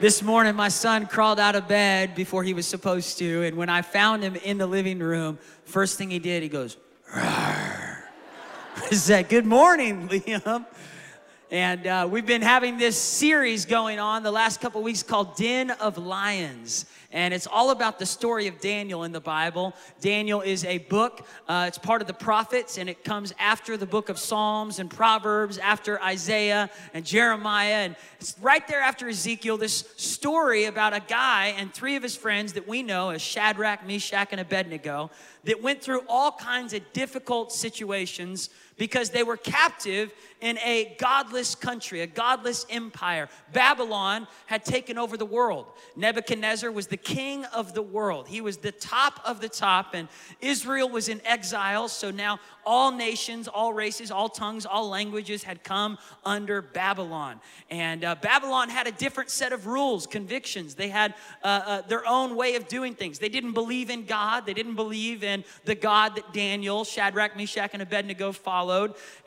This morning, my son crawled out of bed before he was supposed to, and when I found him in the living room, first thing he did, he goes, Rawr. I said, Good morning, Liam. And uh, we've been having this series going on the last couple weeks called Den of Lions. And it's all about the story of Daniel in the Bible. Daniel is a book, uh, it's part of the prophets, and it comes after the book of Psalms and Proverbs, after Isaiah and Jeremiah. And it's right there after Ezekiel, this story about a guy and three of his friends that we know as Shadrach, Meshach, and Abednego that went through all kinds of difficult situations because they were captive in a godless country, a godless empire. Babylon had taken over the world. Nebuchadnezzar was the king of the world. He was the top of the top, and Israel was in exile. So now all nations, all races, all tongues, all languages had come under Babylon. And uh, Babylon had a different set of rules, convictions. They had uh, uh, their own way of doing things. They didn't believe in God, they didn't believe in the God that Daniel, Shadrach, Meshach, and Abednego followed.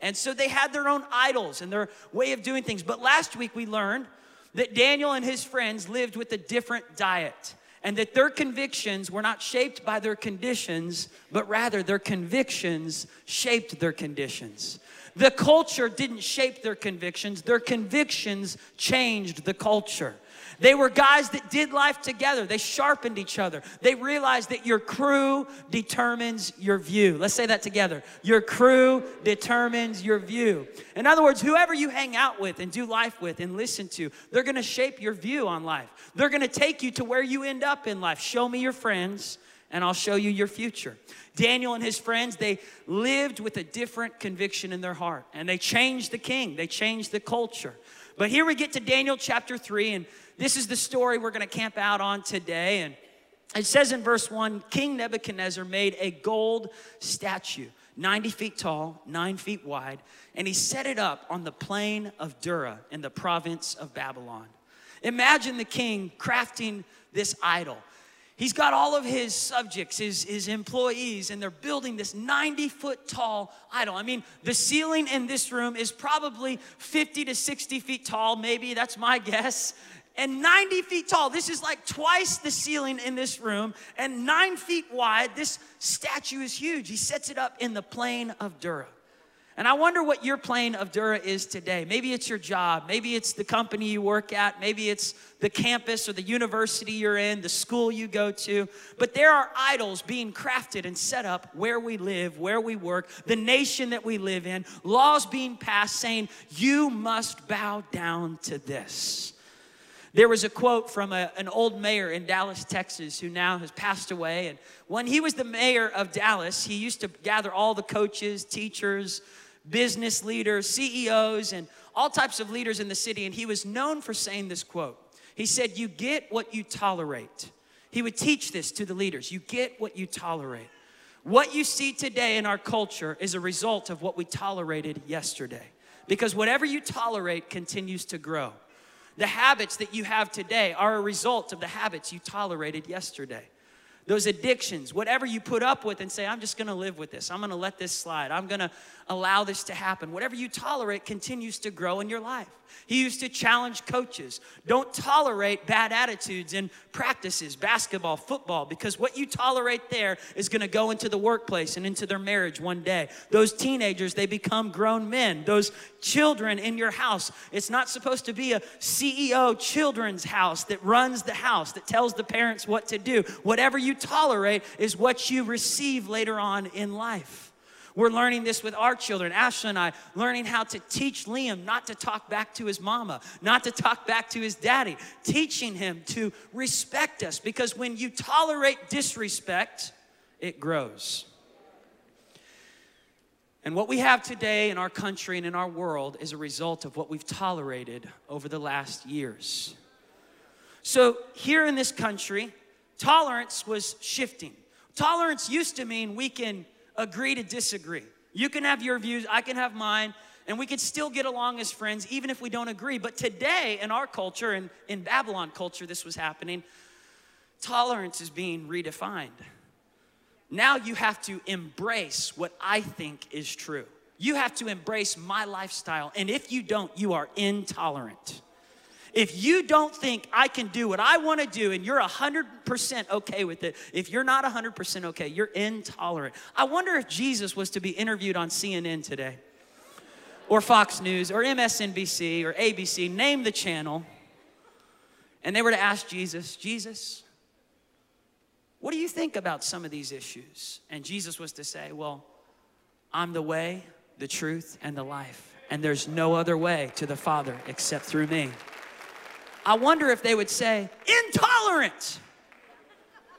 And so they had their own idols and their way of doing things. But last week we learned that Daniel and his friends lived with a different diet and that their convictions were not shaped by their conditions, but rather their convictions shaped their conditions. The culture didn't shape their convictions, their convictions changed the culture. They were guys that did life together. They sharpened each other. They realized that your crew determines your view. Let's say that together. Your crew determines your view. In other words, whoever you hang out with and do life with and listen to, they're gonna shape your view on life. They're gonna take you to where you end up in life. Show me your friends and I'll show you your future. Daniel and his friends, they lived with a different conviction in their heart and they changed the king, they changed the culture. But here we get to Daniel chapter 3, and this is the story we're going to camp out on today. And it says in verse 1 King Nebuchadnezzar made a gold statue, 90 feet tall, 9 feet wide, and he set it up on the plain of Dura in the province of Babylon. Imagine the king crafting this idol. He's got all of his subjects, his, his employees, and they're building this 90 foot tall idol. I mean, the ceiling in this room is probably 50 to 60 feet tall, maybe, that's my guess and 90 feet tall. This is like twice the ceiling in this room, and nine feet wide. This statue is huge. He sets it up in the plain of Dura. And I wonder what your plain of Dura is today. Maybe it's your job, maybe it's the company you work at, maybe it's the campus or the university you're in, the school you go to. But there are idols being crafted and set up where we live, where we work, the nation that we live in, laws being passed saying, you must bow down to this. There was a quote from a, an old mayor in Dallas, Texas, who now has passed away. And when he was the mayor of Dallas, he used to gather all the coaches, teachers, business leaders, CEOs, and all types of leaders in the city. And he was known for saying this quote He said, You get what you tolerate. He would teach this to the leaders you get what you tolerate. What you see today in our culture is a result of what we tolerated yesterday. Because whatever you tolerate continues to grow. The habits that you have today are a result of the habits you tolerated yesterday. Those addictions, whatever you put up with and say, I'm just gonna live with this, I'm gonna let this slide, I'm gonna allow this to happen. Whatever you tolerate continues to grow in your life. He used to challenge coaches don't tolerate bad attitudes in practices, basketball, football, because what you tolerate there is to go into the workplace and into their marriage one day. Those teenagers, they become grown men. Those children in your house, it's not supposed to be a CEO children's house that runs the house, that tells the parents what to do. Whatever you tolerate is what you receive later on in life. We're learning this with our children, Ashley and I, learning how to teach Liam not to talk back to his mama, not to talk back to his daddy, teaching him to respect us because when you tolerate disrespect, it grows. And what we have today in our country and in our world is a result of what we've tolerated over the last years. So, here in this country, tolerance was shifting. Tolerance used to mean we can agree to disagree. You can have your views, I can have mine, and we can still get along as friends even if we don't agree. But today, in our culture, and in Babylon culture, this was happening, tolerance is being redefined. Now you have to embrace what I think is true. You have to embrace my lifestyle, and if you don't, you are intolerant. If you don't think I can do what I want to do and you're 100% okay with it, if you're not 100% okay, you're intolerant. I wonder if Jesus was to be interviewed on CNN today, or Fox News, or MSNBC, or ABC, name the channel, and they were to ask Jesus, Jesus, what do you think about some of these issues? And Jesus was to say, Well, I'm the way, the truth, and the life. And there's no other way to the Father except through me. I wonder if they would say, intolerant.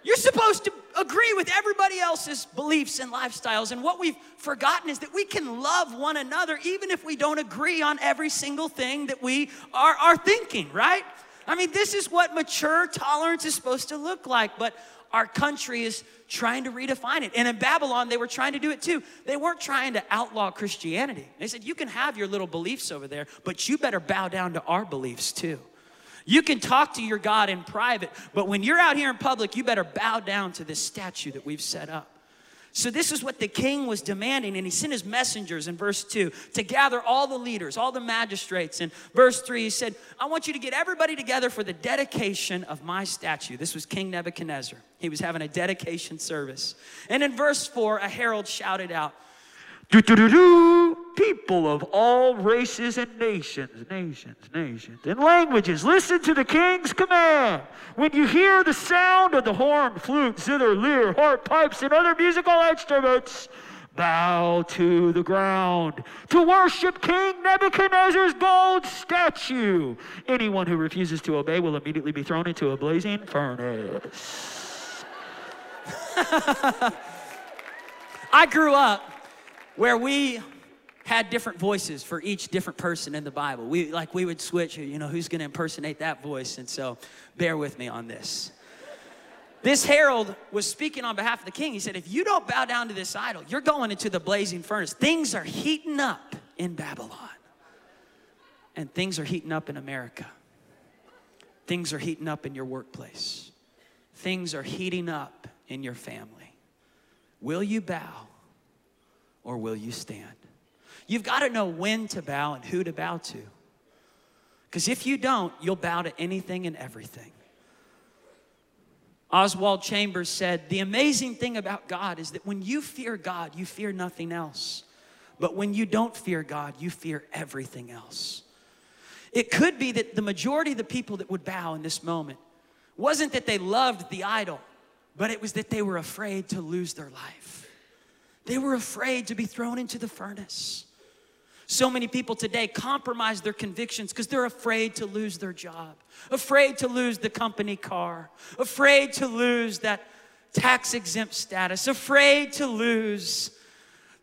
You're supposed to agree with everybody else's beliefs and lifestyles. And what we've forgotten is that we can love one another even if we don't agree on every single thing that we are, are thinking, right? I mean, this is what mature tolerance is supposed to look like. But our country is trying to redefine it. And in Babylon, they were trying to do it too. They weren't trying to outlaw Christianity. They said, you can have your little beliefs over there, but you better bow down to our beliefs too. You can talk to your God in private, but when you're out here in public, you better bow down to this statue that we've set up. So, this is what the king was demanding, and he sent his messengers in verse 2 to gather all the leaders, all the magistrates. In verse 3, he said, I want you to get everybody together for the dedication of my statue. This was King Nebuchadnezzar. He was having a dedication service. And in verse 4, a herald shouted out, People of all races and nations, nations, nations, and languages, listen to the king's command. When you hear the sound of the horn, flute, zither, lyre, harp, pipes, and other musical instruments, bow to the ground to worship King Nebuchadnezzar's gold statue. Anyone who refuses to obey will immediately be thrown into a blazing furnace. I grew up where we had different voices for each different person in the Bible. We like we would switch, you know, who's going to impersonate that voice, and so bear with me on this. This herald was speaking on behalf of the king. He said, If you don't bow down to this idol, you're going into the blazing furnace. Things are heating up in Babylon, and things are heating up in America. Things are heating up in your workplace, things are heating up in your family. Will you bow or will you stand? You've got to know when to bow and who to bow to. Because if you don't, you'll bow to anything and everything. Oswald Chambers said, The amazing thing about God is that when you fear God, you fear nothing else. But when you don't fear God, you fear everything else. It could be that the majority of the people that would bow in this moment wasn't that they loved the idol, but it was that they were afraid to lose their life. They were afraid to be thrown into the furnace. So many people today compromise their convictions because they're afraid to lose their job, afraid to lose the company car, afraid to lose that tax exempt status, afraid to lose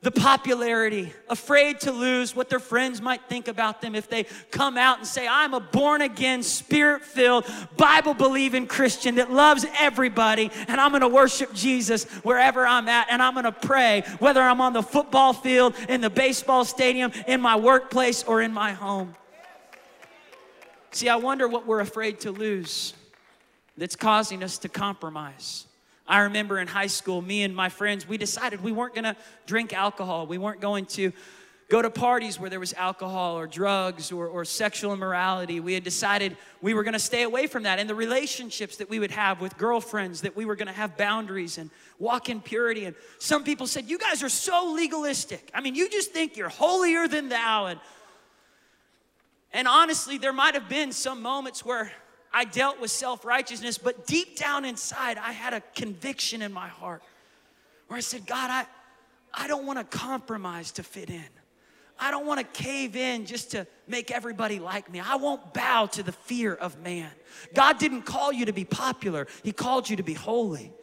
the popularity, afraid to lose what their friends might think about them if they come out and say, I'm a born again, spirit filled, Bible believing Christian that loves everybody, and I'm gonna worship Jesus wherever I'm at, and I'm gonna pray, whether I'm on the football field, in the baseball stadium, in my workplace, or in my home. See, I wonder what we're afraid to lose that's causing us to compromise. I remember in high school, me and my friends, we decided we weren't gonna drink alcohol. We weren't going to go to parties where there was alcohol or drugs or, or sexual immorality. We had decided we were gonna stay away from that. And the relationships that we would have with girlfriends, that we were gonna have boundaries and walk in purity. And some people said, You guys are so legalistic. I mean, you just think you're holier than thou. And, and honestly, there might have been some moments where I dealt with self righteousness, but deep down inside, I had a conviction in my heart where I said, God, I, I don't want to compromise to fit in. I don't want to cave in just to make everybody like me. I won't bow to the fear of man. God didn't call you to be popular, He called you to be holy.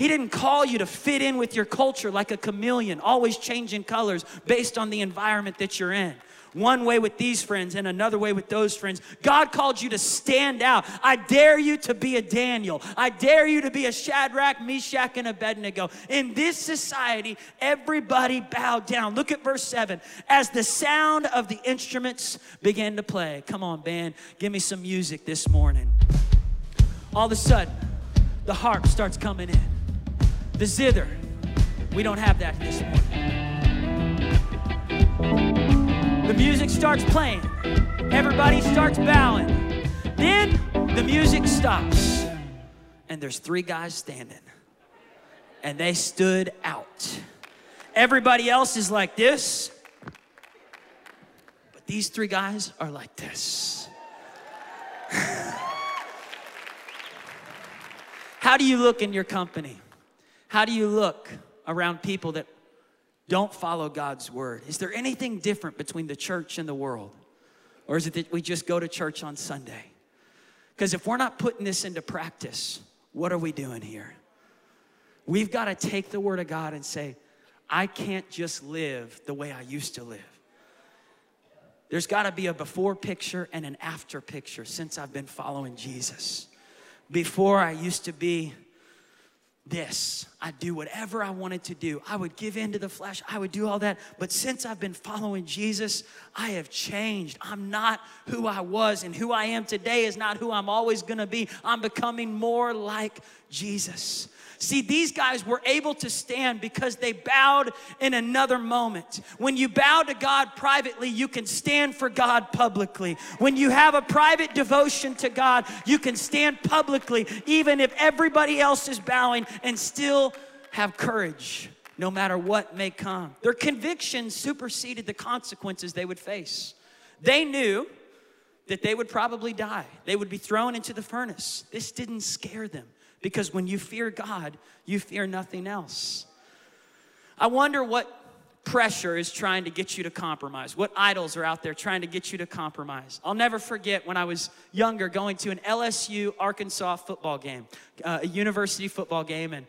He didn't call you to fit in with your culture like a chameleon, always changing colors based on the environment that you're in one way with these friends and another way with those friends. God called you to stand out. I dare you to be a Daniel. I dare you to be a Shadrach, Meshach, and Abednego. In this society, everybody bowed down. Look at verse 7. As the sound of the instruments began to play. Come on, band, give me some music this morning. All of a sudden, the harp starts coming in. The zither, we don't have that this morning. The music starts playing. Everybody starts bowing. Then the music stops, and there's three guys standing, and they stood out. Everybody else is like this, but these three guys are like this. How do you look in your company? How do you look around people that don't follow God's word? Is there anything different between the church and the world? Or is it that we just go to church on Sunday? Because if we're not putting this into practice, what are we doing here? We've got to take the word of God and say, I can't just live the way I used to live. There's got to be a before picture and an after picture since I've been following Jesus. Before I used to be this. I'd do whatever I wanted to do. I would give in to the flesh. I would do all that. But since I've been following Jesus, I have changed. I'm not who I was, and who I am today is not who I'm always gonna be. I'm becoming more like Jesus. See, these guys were able to stand because they bowed in another moment. When you bow to God privately, you can stand for God publicly. When you have a private devotion to God, you can stand publicly, even if everybody else is bowing, and still have courage no matter what may come. Their convictions superseded the consequences they would face. They knew that they would probably die, they would be thrown into the furnace. This didn't scare them. Because when you fear God, you fear nothing else. I wonder what pressure is trying to get you to compromise. What idols are out there trying to get you to compromise? I'll never forget when I was younger going to an LSU Arkansas football game, uh, a university football game. And,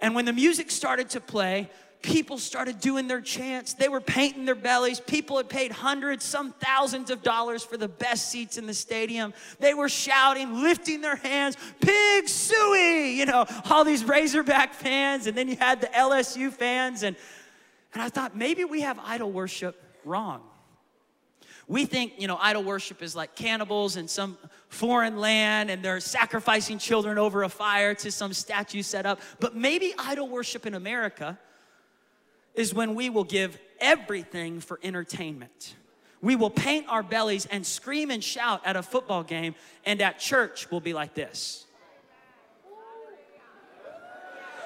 and when the music started to play, people started doing their chants. They were painting their bellies. People had paid hundreds, some thousands of dollars for the best seats in the stadium. They were shouting, lifting their hands, Pig Sooie, you know, all these Razorback fans. And then you had the LSU fans. And, and I thought, maybe we have idol worship wrong. We think, you know, idol worship is like cannibals in some foreign land and they're sacrificing children over a fire to some statue set up. But maybe idol worship in America is when we will give everything for entertainment. We will paint our bellies and scream and shout at a football game, and at church will be like this.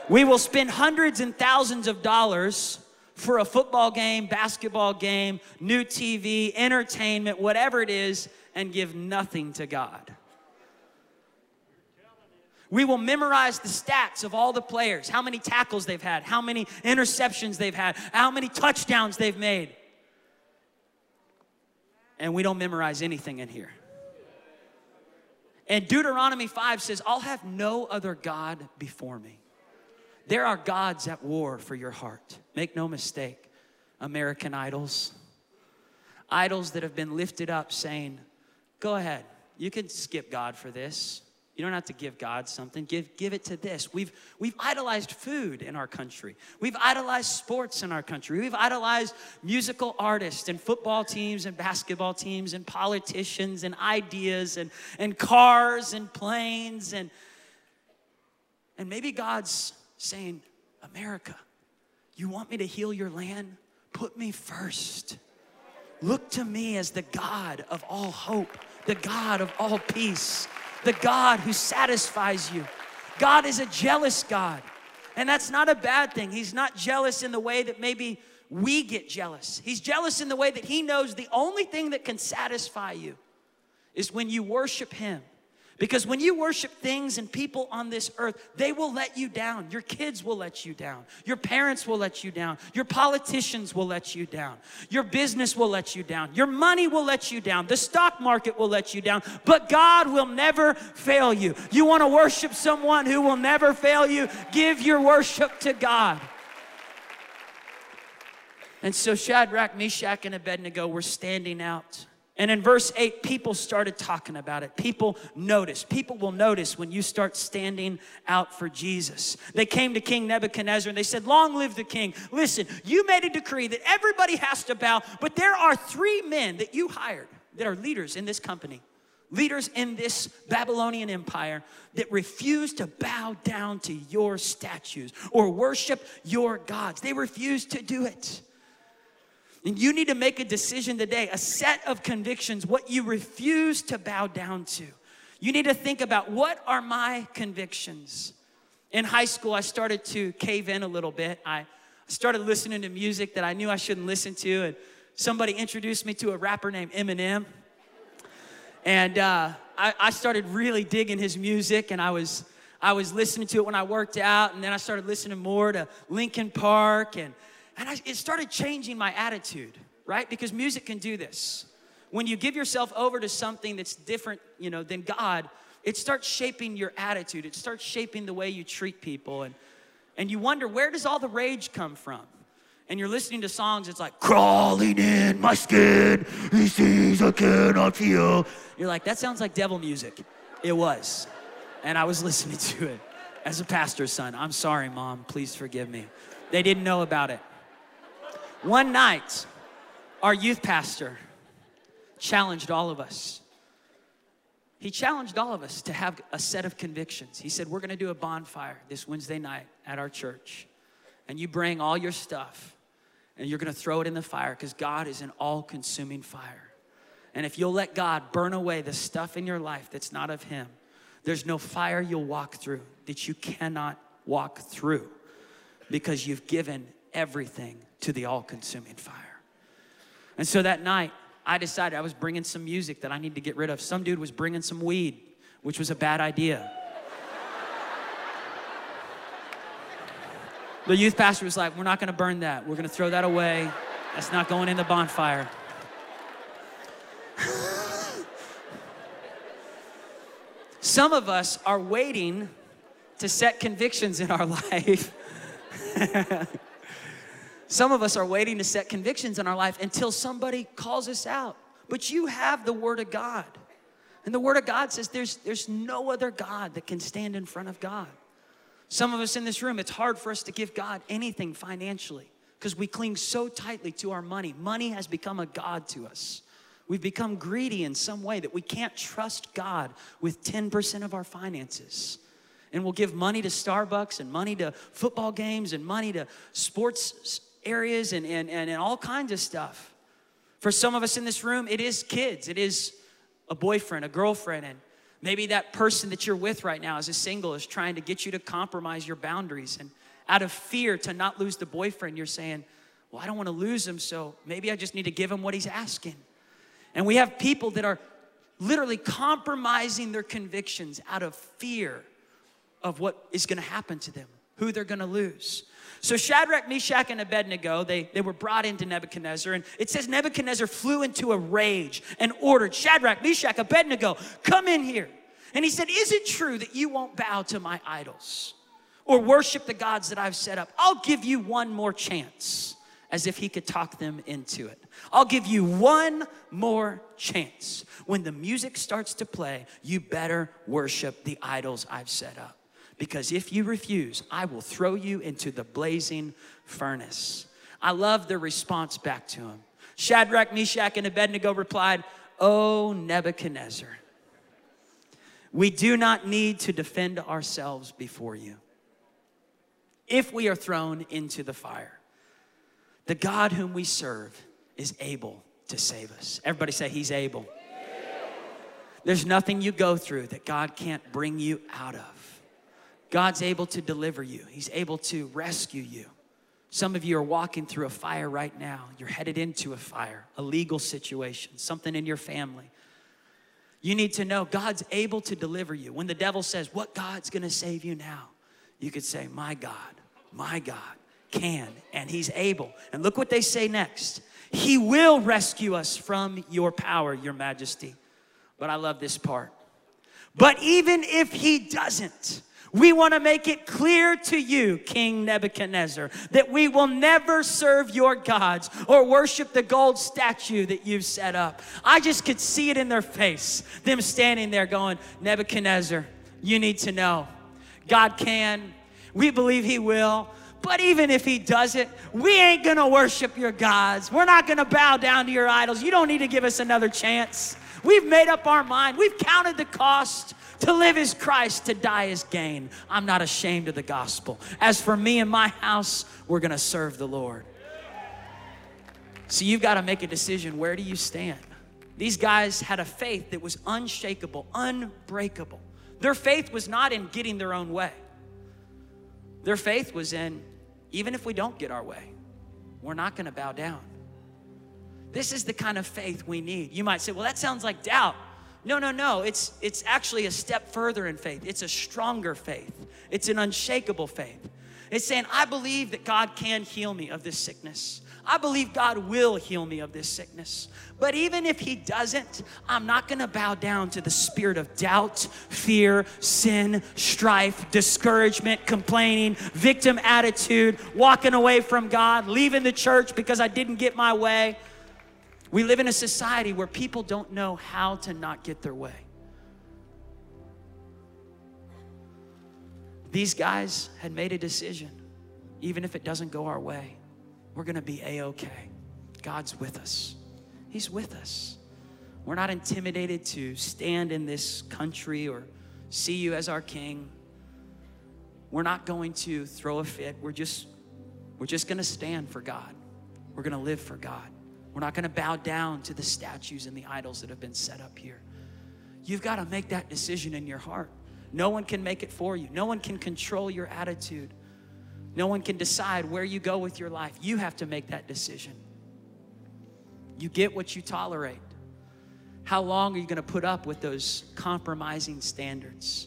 We will spend hundreds and thousands of dollars for a football game, basketball game, new TV, entertainment, whatever it is, and give nothing to God. We will memorize the stats of all the players, how many tackles they've had, how many interceptions they've had, how many touchdowns they've made. And we don't memorize anything in here. And Deuteronomy 5 says, I'll have no other God before me. There are gods at war for your heart. Make no mistake, American idols. Idols that have been lifted up saying, Go ahead, you can skip God for this. You don't have to give God something. Give, give it to this. We've, we've idolized food in our country. We've idolized sports in our country. We've idolized musical artists and football teams and basketball teams and politicians and ideas and, and cars and planes. And, and maybe God's saying, America, you want me to heal your land? Put me first. Look to me as the God of all hope, the God of all peace the God who satisfies you. God is a jealous God. And that's not a bad thing. He's not jealous in the way that maybe we get jealous. He's jealous in the way that He knows the only thing that can satisfy you is when you worship Him because when you worship things and people on this earth, they will let you down. Your kids will let you down. Your parents will let you down. Your politicians will let you down. Your business will let you down. Your money will let you down. The stock market will let you down. But God will never fail you. You want to worship someone who will never fail you? Give your worship to God. And so Shadrach, Meshach, and Abednego were standing out and in verse 8, people started talking about it. People noticed. People will notice when you start standing out for Jesus. They came to King Nebuchadnezzar and they said, Long live the king. Listen, you made a decree that everybody has to bow, but there are three men that you hired that are leaders in this company, leaders in this Babylonian empire that refuse to bow down to your statues or worship your gods. They refuse to do it. And you need to make a decision today, a set of convictions, what you refuse to bow down to. You need to think about what are my convictions? In high school, I started to cave in a little bit. I started listening to music that I knew I shouldn't listen to, and somebody introduced me to a rapper named Eminem. And uh, I, I started really digging his music, and I was I was listening to it when I worked out, and then I started listening more to Linkin Park, and, and I, it started changing my attitude, right? Because music can do this. When you give yourself over to something that's different, you know, than God, it starts shaping your attitude. It starts shaping the way you treat people, and and you wonder where does all the rage come from? And you're listening to songs, it's like crawling in my skin, these things I cannot feel. You're like, that sounds like devil music. It was and I was listening to it as a pastor's son. I'm sorry, mom. Please forgive me. They didn't know about it. One night, our youth pastor challenged all of us. He challenged all of us to have a set of convictions. He said, We're gonna do a bonfire this Wednesday night at our church. And you bring all your stuff and you're gonna throw it in the fire because God is an all consuming fire. And if you'll let God burn away the stuff in your life that's not of Him, there's no fire you'll walk through that you cannot walk through because you've given everything to the all consuming fire. And so that night, I decided I was bringing some music that I need to get rid of. Some dude was bringing some weed, which was a bad idea. the youth pastor was like, We're not gonna burn that. We're gonna throw that away. That's not going in the bonfire. Some of us are waiting to set convictions in our life. Some of us are waiting to set convictions in our life until somebody calls us out. But you have the Word of God. And the Word of God says there's, there's no other God that can stand in front of God. Some of us in this room, it's hard for us to give God anything financially because we cling so tightly to our money. Money has become a God to us. We've become greedy in some way that we can't trust God with 10% of our finances. And we'll give money to Starbucks and money to football games and money to sports areas and, and, and, and all kinds of stuff. For some of us in this room, it is kids, it is a boyfriend, a girlfriend, and maybe that person that you're with right now as a single is trying to get you to compromise your boundaries. And out of fear to not lose the boyfriend, you're saying, Well, I don't want to lose him, so maybe I just need to give him what he's asking. And we have people that are literally compromising their convictions out of fear of what is gonna happen to them, who they're gonna lose. So Shadrach, Meshach, and Abednego, they, they were brought into Nebuchadnezzar, and it says Nebuchadnezzar flew into a rage and ordered Shadrach, Meshach, Abednego, come in here. And he said, Is it true that you won't bow to my idols or worship the gods that I've set up? I'll give you one more chance as if he could talk them into it. I'll give you one more chance. When the music starts to play, you better worship the idols I've set up. Because if you refuse, I will throw you into the blazing furnace. I love the response back to him. Shadrach, Meshach, and Abednego replied, O Nebuchadnezzar, we do not need to defend ourselves before you if we are thrown into the fire. The God whom we serve is able to save us. Everybody say, He's able. There's nothing you go through that God can't bring you out of. God's able to deliver you, He's able to rescue you. Some of you are walking through a fire right now. You're headed into a fire, a legal situation, something in your family. You need to know God's able to deliver you. When the devil says, What God's gonna save you now? You could say, My God, my God can and he's able. And look what they say next. He will rescue us from your power, your majesty. But I love this part. But even if he doesn't, we want to make it clear to you, King Nebuchadnezzar, that we will never serve your gods or worship the gold statue that you've set up. I just could see it in their face, them standing there going, Nebuchadnezzar, you need to know God can, we believe He will, but even if he does it, we ain't gonna worship your gods. We're not gonna bow down to your idols. You don't need to give us another chance. We've made up our mind. We've counted the cost. To live is Christ, to die is gain. I'm not ashamed of the gospel. As for me and my house, we're gonna serve the Lord. So you've got to make a decision. Where do you stand? These guys had a faith that was unshakable, unbreakable. Their faith was not in getting their own way. Their faith was in, even if we don't get our way, we're not gonna bow down. This is the kind of faith we need. You might say, well, that sounds like doubt. No, no, no. It's, it's actually a step further in faith. It's a stronger faith, it's an unshakable faith. It's saying, I believe that God can heal me of this sickness. I believe God will heal me of this sickness. But even if He doesn't, I'm not gonna bow down to the spirit of doubt, fear, sin, strife, discouragement, complaining, victim attitude, walking away from God, leaving the church because I didn't get my way. We live in a society where people don't know how to not get their way. These guys had made a decision. Even if it doesn't go our way, we're gonna be A OK. God's with us, He's with us. We're not intimidated to stand in this country or see you as our king. We're not going to throw a fit. We're just we're just going to stand for God. We're going to live for God. We're not going to bow down to the statues and the idols that have been set up here. You've got to make that decision in your heart. No one can make it for you. No one can control your attitude. No one can decide where you go with your life. You have to make that decision. You get what you tolerate. How long are you going to put up with those compromising standards?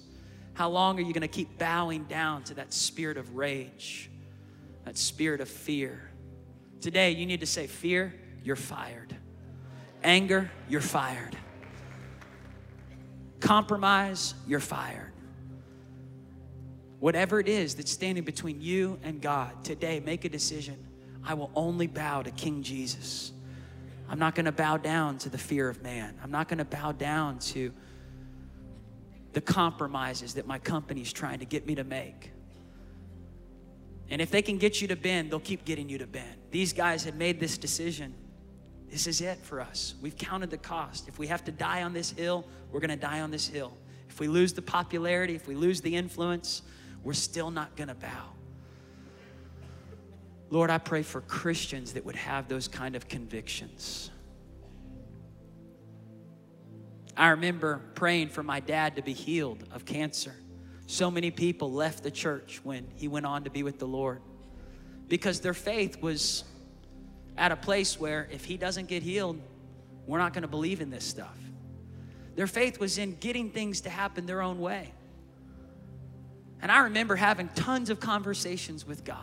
How long are you going to keep bowing down to that spirit of rage, that spirit of fear? Today, you need to say, Fear, you're fired. Anger, you're fired. Compromise, you're fired. Whatever it is that's standing between you and God, today make a decision. I will only bow to King Jesus. I'm not going to bow down to the fear of man. I'm not going to bow down to the compromises that my company's trying to get me to make. And if they can get you to bend, they'll keep getting you to bend. These guys had made this decision. This is it for us. We've counted the cost. If we have to die on this hill, we're going to die on this hill. If we lose the popularity, if we lose the influence, we're still not going to bow. Lord, I pray for Christians that would have those kind of convictions. I remember praying for my dad to be healed of cancer. So many people left the church when he went on to be with the Lord because their faith was at a place where if he doesn't get healed, we're not going to believe in this stuff. Their faith was in getting things to happen their own way. And I remember having tons of conversations with God.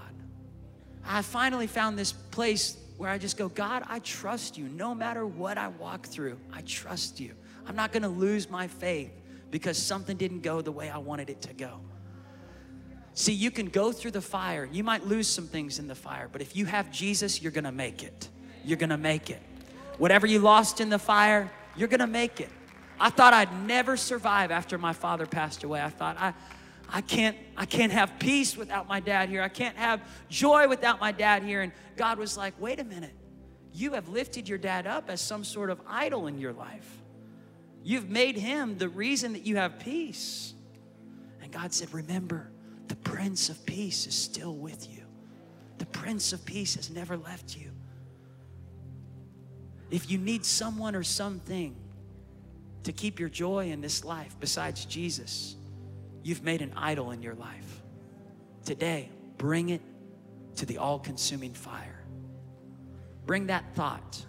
I finally found this place where I just go, God, I trust you. No matter what I walk through, I trust you. I'm not going to lose my faith because something didn't go the way I wanted it to go. See, you can go through the fire. You might lose some things in the fire, but if you have Jesus, you're gonna make it. You're gonna make it. Whatever you lost in the fire, you're gonna make it. I thought I'd never survive after my father passed away. I thought I I can't I can't have peace without my dad here. I can't have joy without my dad here. And God was like, "Wait a minute. You have lifted your dad up as some sort of idol in your life. You've made him the reason that you have peace." And God said, "Remember, the Prince of Peace is still with you. The Prince of Peace has never left you. If you need someone or something to keep your joy in this life besides Jesus, you've made an idol in your life. Today, bring it to the all consuming fire. Bring that thought,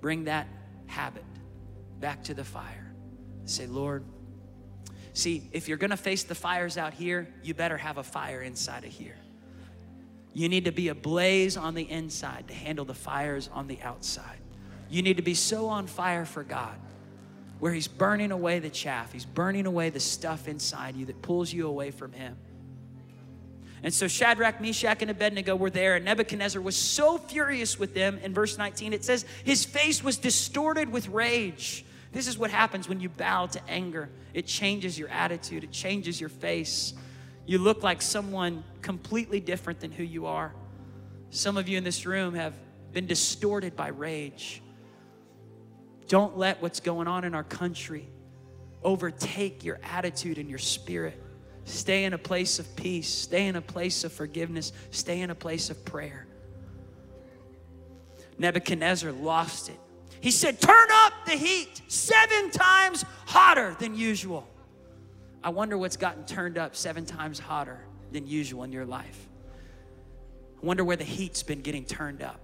bring that habit back to the fire. Say, Lord, See, if you're gonna face the fires out here, you better have a fire inside of here. You need to be ablaze on the inside to handle the fires on the outside. You need to be so on fire for God where He's burning away the chaff, He's burning away the stuff inside you that pulls you away from Him. And so Shadrach, Meshach, and Abednego were there, and Nebuchadnezzar was so furious with them. In verse 19, it says, His face was distorted with rage. This is what happens when you bow to anger. It changes your attitude, it changes your face. You look like someone completely different than who you are. Some of you in this room have been distorted by rage. Don't let what's going on in our country overtake your attitude and your spirit. Stay in a place of peace, stay in a place of forgiveness, stay in a place of prayer. Nebuchadnezzar lost it. He said, Turn up the heat seven times hotter than usual. I wonder what's gotten turned up seven times hotter than usual in your life. I wonder where the heat's been getting turned up.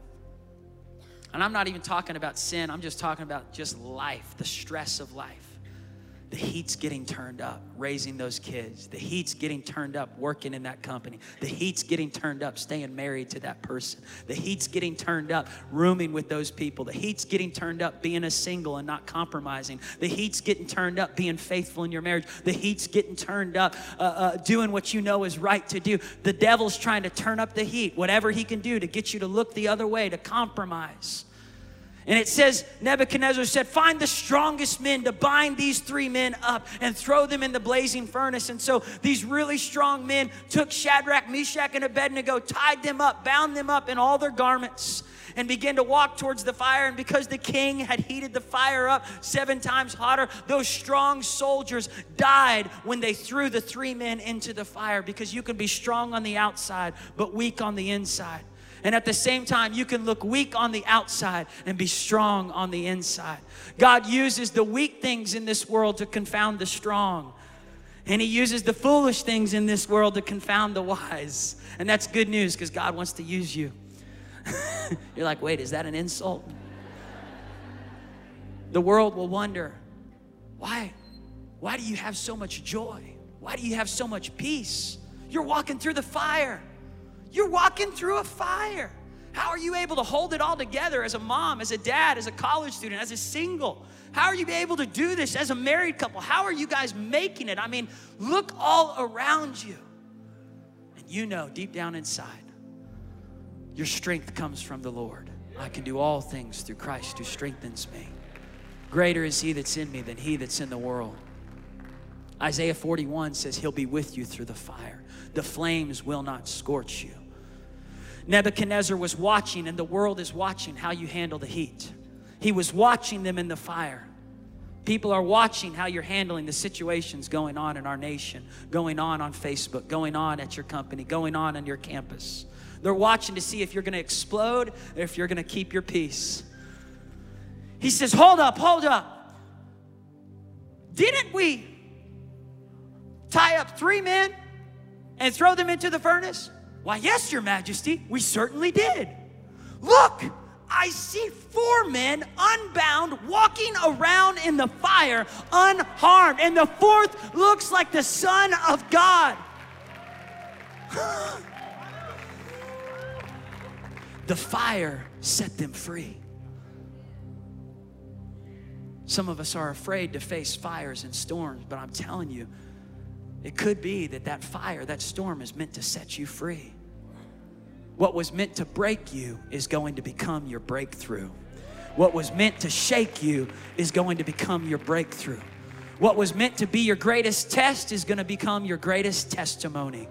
And I'm not even talking about sin, I'm just talking about just life, the stress of life. The heat's getting turned up, raising those kids. The heat's getting turned up, working in that company. The heat's getting turned up, staying married to that person. The heat's getting turned up, rooming with those people. The heat's getting turned up, being a single and not compromising. The heat's getting turned up, being faithful in your marriage. The heat's getting turned up, uh, uh, doing what you know is right to do. The devil's trying to turn up the heat, whatever he can do to get you to look the other way, to compromise. And it says, Nebuchadnezzar said, Find the strongest men to bind these three men up and throw them in the blazing furnace. And so these really strong men took Shadrach, Meshach, and Abednego, tied them up, bound them up in all their garments, and began to walk towards the fire. And because the king had heated the fire up seven times hotter, those strong soldiers died when they threw the three men into the fire because you can be strong on the outside, but weak on the inside. And at the same time, you can look weak on the outside and be strong on the inside. God uses the weak things in this world to confound the strong. And He uses the foolish things in this world to confound the wise. And that's good news because God wants to use you. You're like, wait, is that an insult? The world will wonder, why? Why do you have so much joy? Why do you have so much peace? You're walking through the fire. You're walking through a fire. How are you able to hold it all together as a mom, as a dad, as a college student, as a single? How are you able to do this as a married couple? How are you guys making it? I mean, look all around you. And you know deep down inside, your strength comes from the Lord. I can do all things through Christ who strengthens me. Greater is he that's in me than he that's in the world. Isaiah 41 says he'll be with you through the fire. The flames will not scorch you. Nebuchadnezzar was watching, and the world is watching how you handle the heat. He was watching them in the fire. People are watching how you're handling the situations going on in our nation, going on on Facebook, going on at your company, going on on your campus. They're watching to see if you're going to explode or if you're going to keep your peace. He says, Hold up, hold up. Didn't we tie up three men and throw them into the furnace? Why, yes, Your Majesty, we certainly did. Look, I see four men unbound walking around in the fire unharmed, and the fourth looks like the Son of God. the fire set them free. Some of us are afraid to face fires and storms, but I'm telling you, it could be that that fire, that storm is meant to set you free. What was meant to break you is going to become your breakthrough. What was meant to shake you is going to become your breakthrough. What was meant to be your greatest test is going to become your greatest testimony.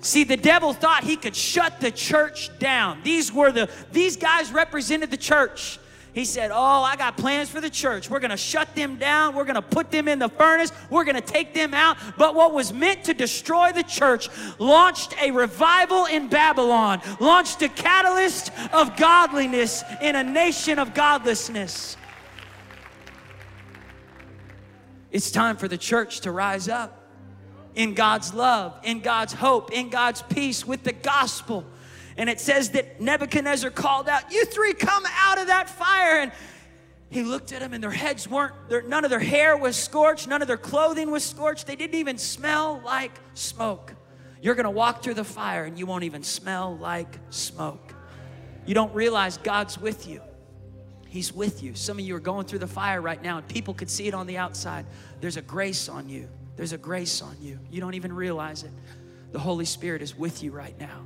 See, the devil thought he could shut the church down. These were the these guys represented the church. He said, Oh, I got plans for the church. We're going to shut them down. We're going to put them in the furnace. We're going to take them out. But what was meant to destroy the church launched a revival in Babylon, launched a catalyst of godliness in a nation of godlessness. It's time for the church to rise up in God's love, in God's hope, in God's peace with the gospel. And it says that Nebuchadnezzar called out, You three come out of that fire. And he looked at them, and their heads weren't, their, none of their hair was scorched, none of their clothing was scorched. They didn't even smell like smoke. You're gonna walk through the fire, and you won't even smell like smoke. You don't realize God's with you. He's with you. Some of you are going through the fire right now, and people could see it on the outside. There's a grace on you. There's a grace on you. You don't even realize it. The Holy Spirit is with you right now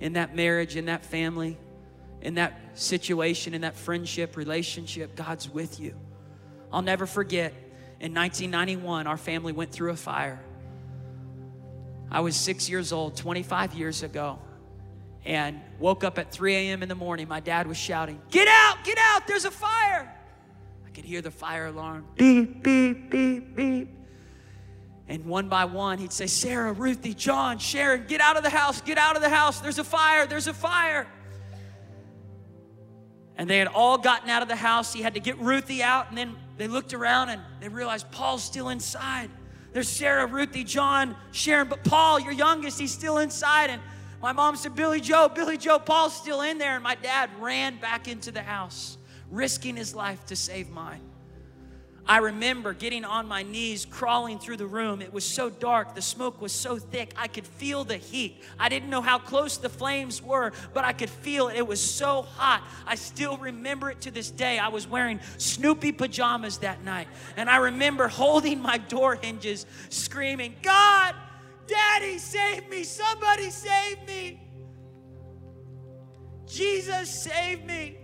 in that marriage, in that family, in that situation, in that friendship, relationship, God's with you. I'll never forget in 1991, our family went through a fire. I was six years old, 25 years ago, and woke up at 3 a.m. in the morning. My dad was shouting, Get out, get out, there's a fire. I could hear the fire alarm beep, beep, beep, beep. And one by one, he'd say, Sarah, Ruthie, John, Sharon, get out of the house, get out of the house. There's a fire, there's a fire. And they had all gotten out of the house. He had to get Ruthie out, and then they looked around and they realized Paul's still inside. There's Sarah, Ruthie, John, Sharon, but Paul, your youngest, he's still inside. And my mom said, Billy Joe, Billy Joe, Paul's still in there. And my dad ran back into the house, risking his life to save mine. I remember getting on my knees, crawling through the room. It was so dark, the smoke was so thick, I could feel the heat. I didn't know how close the flames were, but I could feel it. It was so hot. I still remember it to this day. I was wearing Snoopy pajamas that night, and I remember holding my door hinges, screaming, God, Daddy, save me! Somebody save me! Jesus, save me!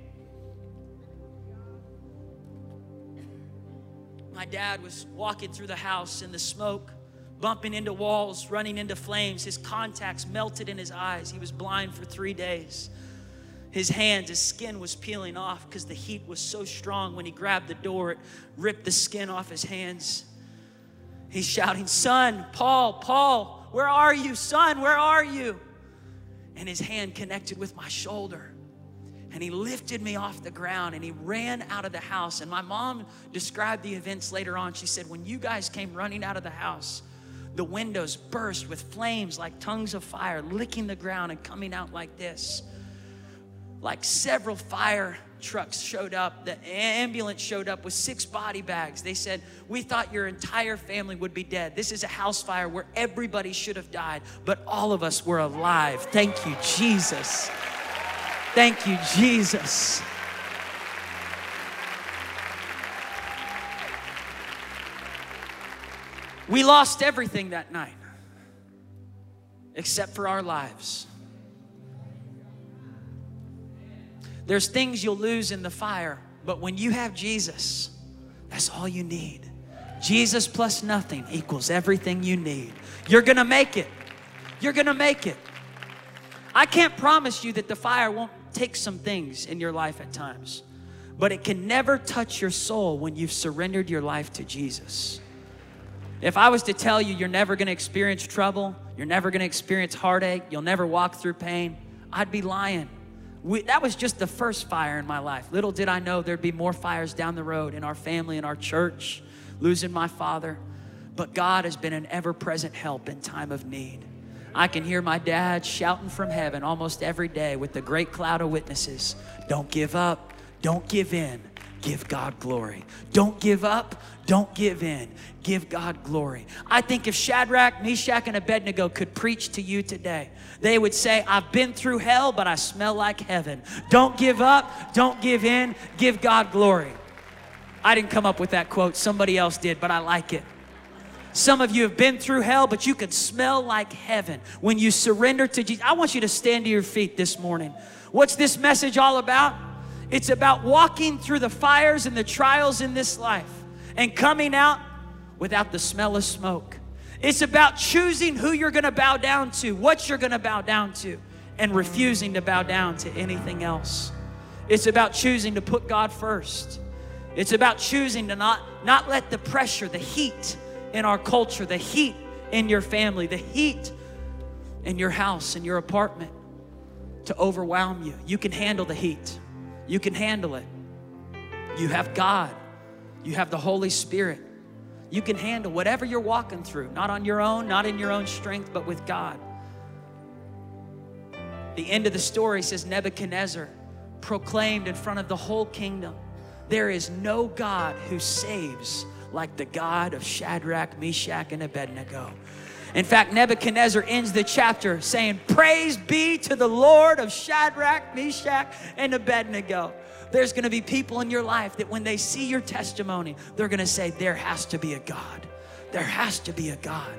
My dad was walking through the house in the smoke, bumping into walls, running into flames. His contacts melted in his eyes. He was blind for three days. His hands, his skin was peeling off because the heat was so strong. When he grabbed the door, it ripped the skin off his hands. He's shouting, Son, Paul, Paul, where are you? Son, where are you? And his hand connected with my shoulder and he lifted me off the ground and he ran out of the house. And my mom described the events later on. She said, When you guys came running out of the house, the windows burst with flames like tongues of fire, licking the ground and coming out like this. Like several fire trucks showed up, the ambulance showed up with six body bags. They said, We thought your entire family would be dead. This is a house fire where everybody should have died, but all of us were alive. Thank you, Jesus. Thank you, Jesus. We lost everything that night except for our lives. There's things you'll lose in the fire, but when you have Jesus, that's all you need. Jesus plus nothing equals everything you need. You're gonna make it. You're gonna make it. I can't promise you that the fire won't take some things in your life at times, but it can never touch your soul when you've surrendered your life to Jesus. If I was to tell you you're never gonna experience trouble, you're never gonna experience heartache, you'll never walk through pain, I'd be lying. We, that was just the first fire in my life. Little did I know there'd be more fires down the road in our family, in our church, losing my father. But God has been an ever present help in time of need. I can hear my dad shouting from heaven almost every day with the great cloud of witnesses Don't give up, don't give in, give God glory. Don't give up, don't give in, give God glory. I think if Shadrach, Meshach, and Abednego could preach to you today, they would say, I've been through hell, but I smell like heaven. Don't give up, don't give in, give God glory. I didn't come up with that quote, somebody else did, but I like it. Some of you have been through hell, but you can smell like heaven when you surrender to Jesus. I want you to stand to your feet this morning. What's this message all about? It's about walking through the fires and the trials in this life and coming out without the smell of smoke. It's about choosing who you're gonna bow down to, what you're gonna bow down to, and refusing to bow down to anything else. It's about choosing to put God first. It's about choosing to not, not let the pressure, the heat, in our culture, the heat in your family, the heat in your house, in your apartment to overwhelm you. You can handle the heat, you can handle it. You have God, you have the Holy Spirit. You can handle whatever you're walking through, not on your own, not in your own strength, but with God. The end of the story says Nebuchadnezzar proclaimed in front of the whole kingdom there is no God who saves like the God of Shadrach, Meshach, and Abednego. In fact, Nebuchadnezzar ends the chapter saying, Praise be to the Lord of Shadrach, Meshach, and Abednego. There's gonna be people in your life that when they see your testimony, they're gonna say, There has to be a God. There has to be a God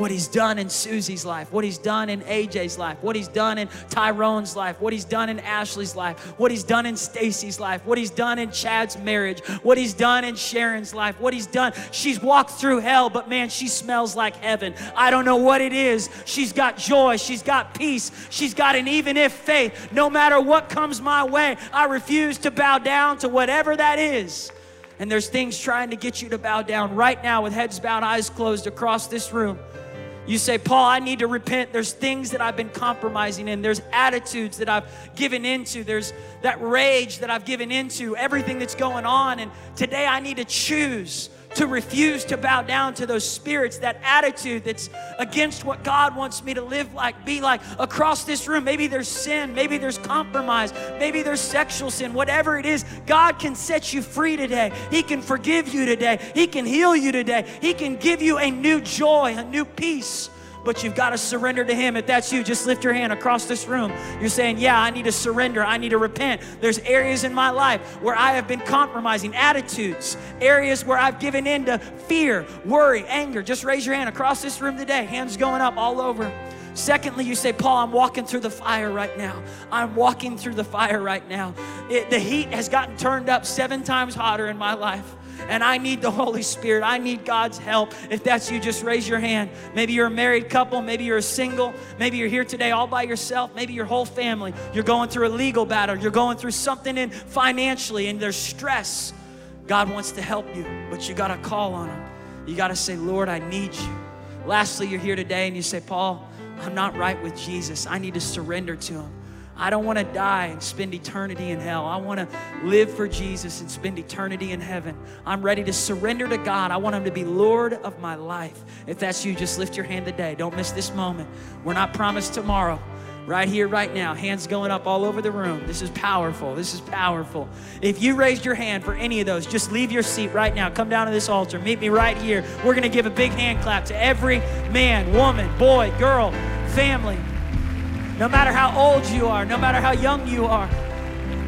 what he's done in Susie's life, what he's done in AJ's life, what he's done in Tyrone's life, what he's done in Ashley's life, what he's done in Stacy's life, what he's done in Chad's marriage, what he's done in Sharon's life, what he's done. She's walked through hell, but man, she smells like heaven. I don't know what it is. She's got joy, she's got peace, she's got an even if faith. No matter what comes my way, I refuse to bow down to whatever that is. And there's things trying to get you to bow down right now with heads bowed, eyes closed across this room. You say, Paul, I need to repent. There's things that I've been compromising in. There's attitudes that I've given into. There's that rage that I've given into, everything that's going on. And today I need to choose to refuse to bow down to those spirits, that attitude that's against what God wants me to live like, be like across this room. Maybe there's sin, maybe there's compromise, maybe there's sexual sin, whatever it is, God can set you free today. He can forgive you today, He can heal you today, He can give you a new joy, a new peace but you've got to surrender to Him. If that's you, just lift your hand across this room. You're saying, Yeah, I need to surrender. I need to repent. There's areas in my life where I have been compromising, attitudes, areas where I've given in to fear, worry, anger. Just raise your hand across this room today. Hands going up all over. Secondly, you say, Paul, I'm walking through the fire right now. I'm walking through the fire right now. It, the heat has gotten turned up seven times hotter in my life and I need the Holy Spirit. I need God's help. If that's you, just raise your hand. Maybe you're a married couple, maybe you're a single, maybe you're here today all by yourself, maybe your whole family. You're going through a legal battle, you're going through something in financially, and there's stress. God wants to help you, but you got to call on Him. You got to say, Lord, I need you. Lastly, you're here today and you say, Paul, I'm not right with Jesus. I need to surrender to Him. I don't want to die and spend eternity in hell. I want to live for Jesus and spend eternity in heaven. I'm ready to surrender to God. I want Him to be Lord of my life. If that's you, just lift your hand today. Don't miss this moment. We're not promised tomorrow. Right here, right now, hands going up all over the room. This is powerful. This is powerful. If you raised your hand for any of those, just leave your seat right now. Come down to this altar. Meet me right here. We're going to give a big hand clap to every man, woman, boy, girl, family, no matter how old you are, no matter how young you are.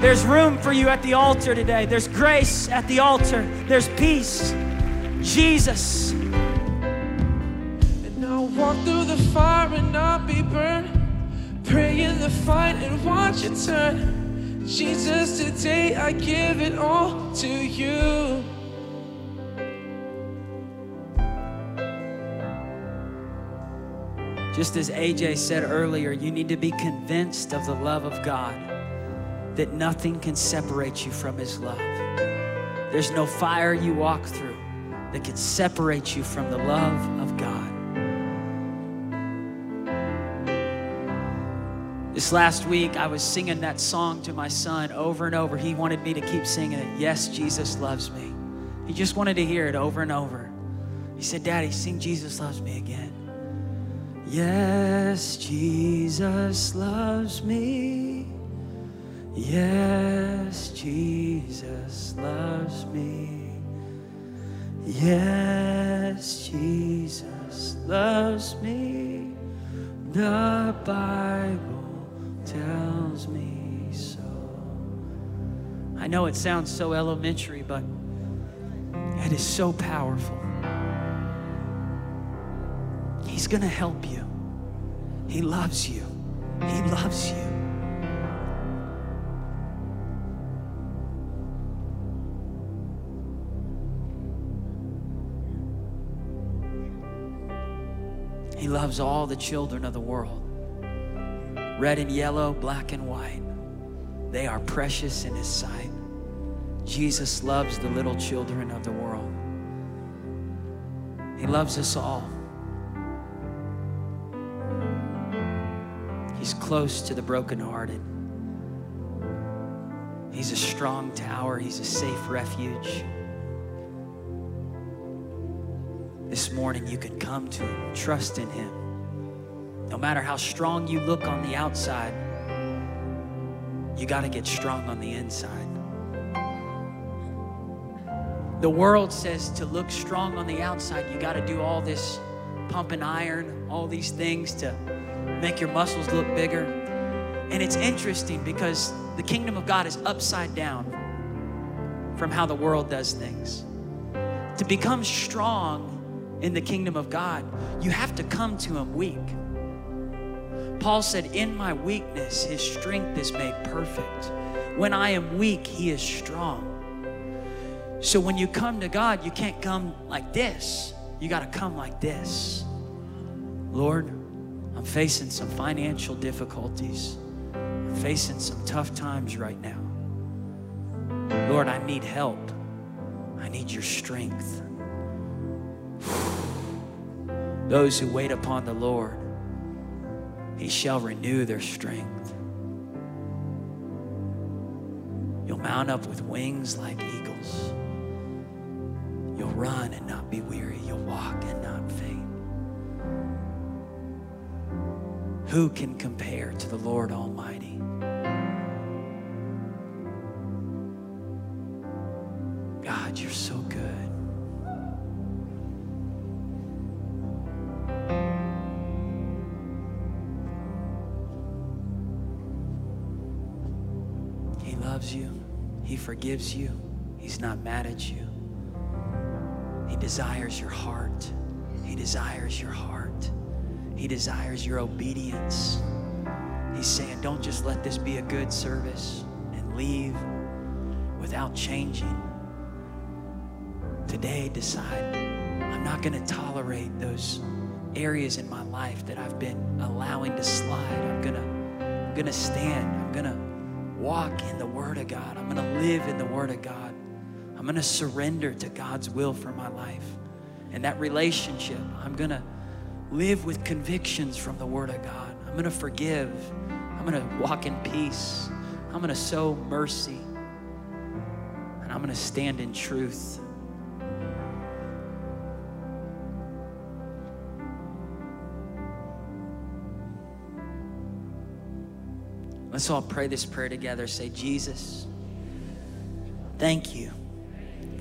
There's room for you at the altar today. There's grace at the altar. There's peace. Jesus. And I'll walk through the fire and not be burned. Pray in the fight and watch it turn. Jesus, today I give it all to you. Just as AJ said earlier, you need to be convinced of the love of God, that nothing can separate you from His love. There's no fire you walk through that can separate you from the love of God. This last week, I was singing that song to my son over and over. He wanted me to keep singing it. Yes, Jesus loves me. He just wanted to hear it over and over. He said, Daddy, sing Jesus loves me again. Yes, Jesus loves me. Yes, Jesus loves me. Yes, Jesus loves me. The Bible tells me so. I know it sounds so elementary, but it is so powerful. He's going to help you. He loves you. He loves you. He loves all the children of the world. Red and yellow, black and white. They are precious in His sight. Jesus loves the little children of the world. He loves us all. He's close to the brokenhearted. He's a strong tower, He's a safe refuge. This morning, you can come to Him, trust in Him. No matter how strong you look on the outside, you got to get strong on the inside. The world says to look strong on the outside, you got to do all this pumping iron, all these things to make your muscles look bigger. And it's interesting because the kingdom of God is upside down from how the world does things. To become strong in the kingdom of God, you have to come to Him weak. Paul said, In my weakness, His strength is made perfect. When I am weak, He is strong. So when you come to God, you can't come like this. You got to come like this. Lord, I'm facing some financial difficulties. I'm facing some tough times right now. Lord, I need help. I need your strength. Those who wait upon the Lord, he shall renew their strength. You'll mount up with wings like eagles. You'll run and not be weary. You'll walk and not faint. Who can compare to the Lord Almighty? God, you're so good. He loves you. He forgives you. He's not mad at you. He desires your heart. He desires your heart. He desires your obedience. He's saying, don't just let this be a good service and leave without changing. Today, decide I'm not going to tolerate those areas in my life that I've been allowing to slide. I'm going to I'm going to stand. I'm going to walk in the Word of God. I'm going to live in the Word of God. I'm going to surrender to God's will for my life. And that relationship, I'm going to live with convictions from the Word of God. I'm going to forgive. I'm going to walk in peace. I'm going to sow mercy. And I'm going to stand in truth. Let's all pray this prayer together. Say, Jesus, thank you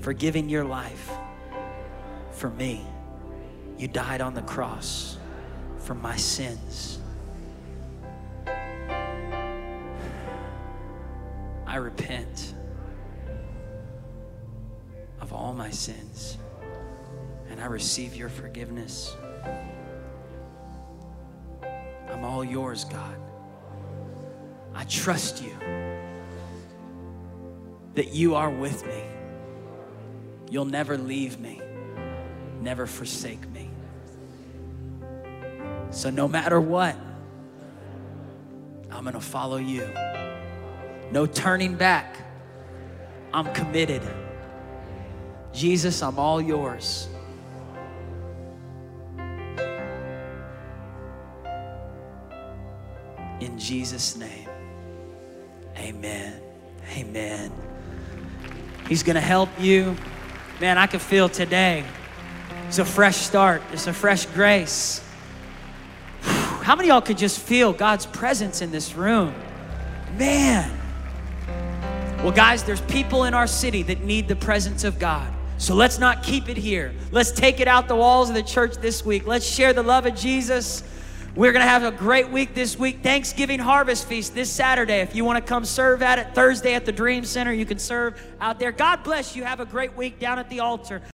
for giving your life for me. You died on the cross for my sins. I repent of all my sins and I receive your forgiveness. I'm all yours, God. I trust you that you are with me. You'll never leave me, never forsake me. So, no matter what, I'm gonna follow you. No turning back. I'm committed. Jesus, I'm all yours. In Jesus' name, amen. Amen. He's gonna help you. Man, I can feel today. It's a fresh start, it's a fresh grace. How many of y'all could just feel God's presence in this room? Man. Well, guys, there's people in our city that need the presence of God. So let's not keep it here. Let's take it out the walls of the church this week. Let's share the love of Jesus. We're going to have a great week this week. Thanksgiving Harvest Feast this Saturday. If you want to come serve at it, Thursday at the Dream Center, you can serve out there. God bless you. Have a great week down at the altar.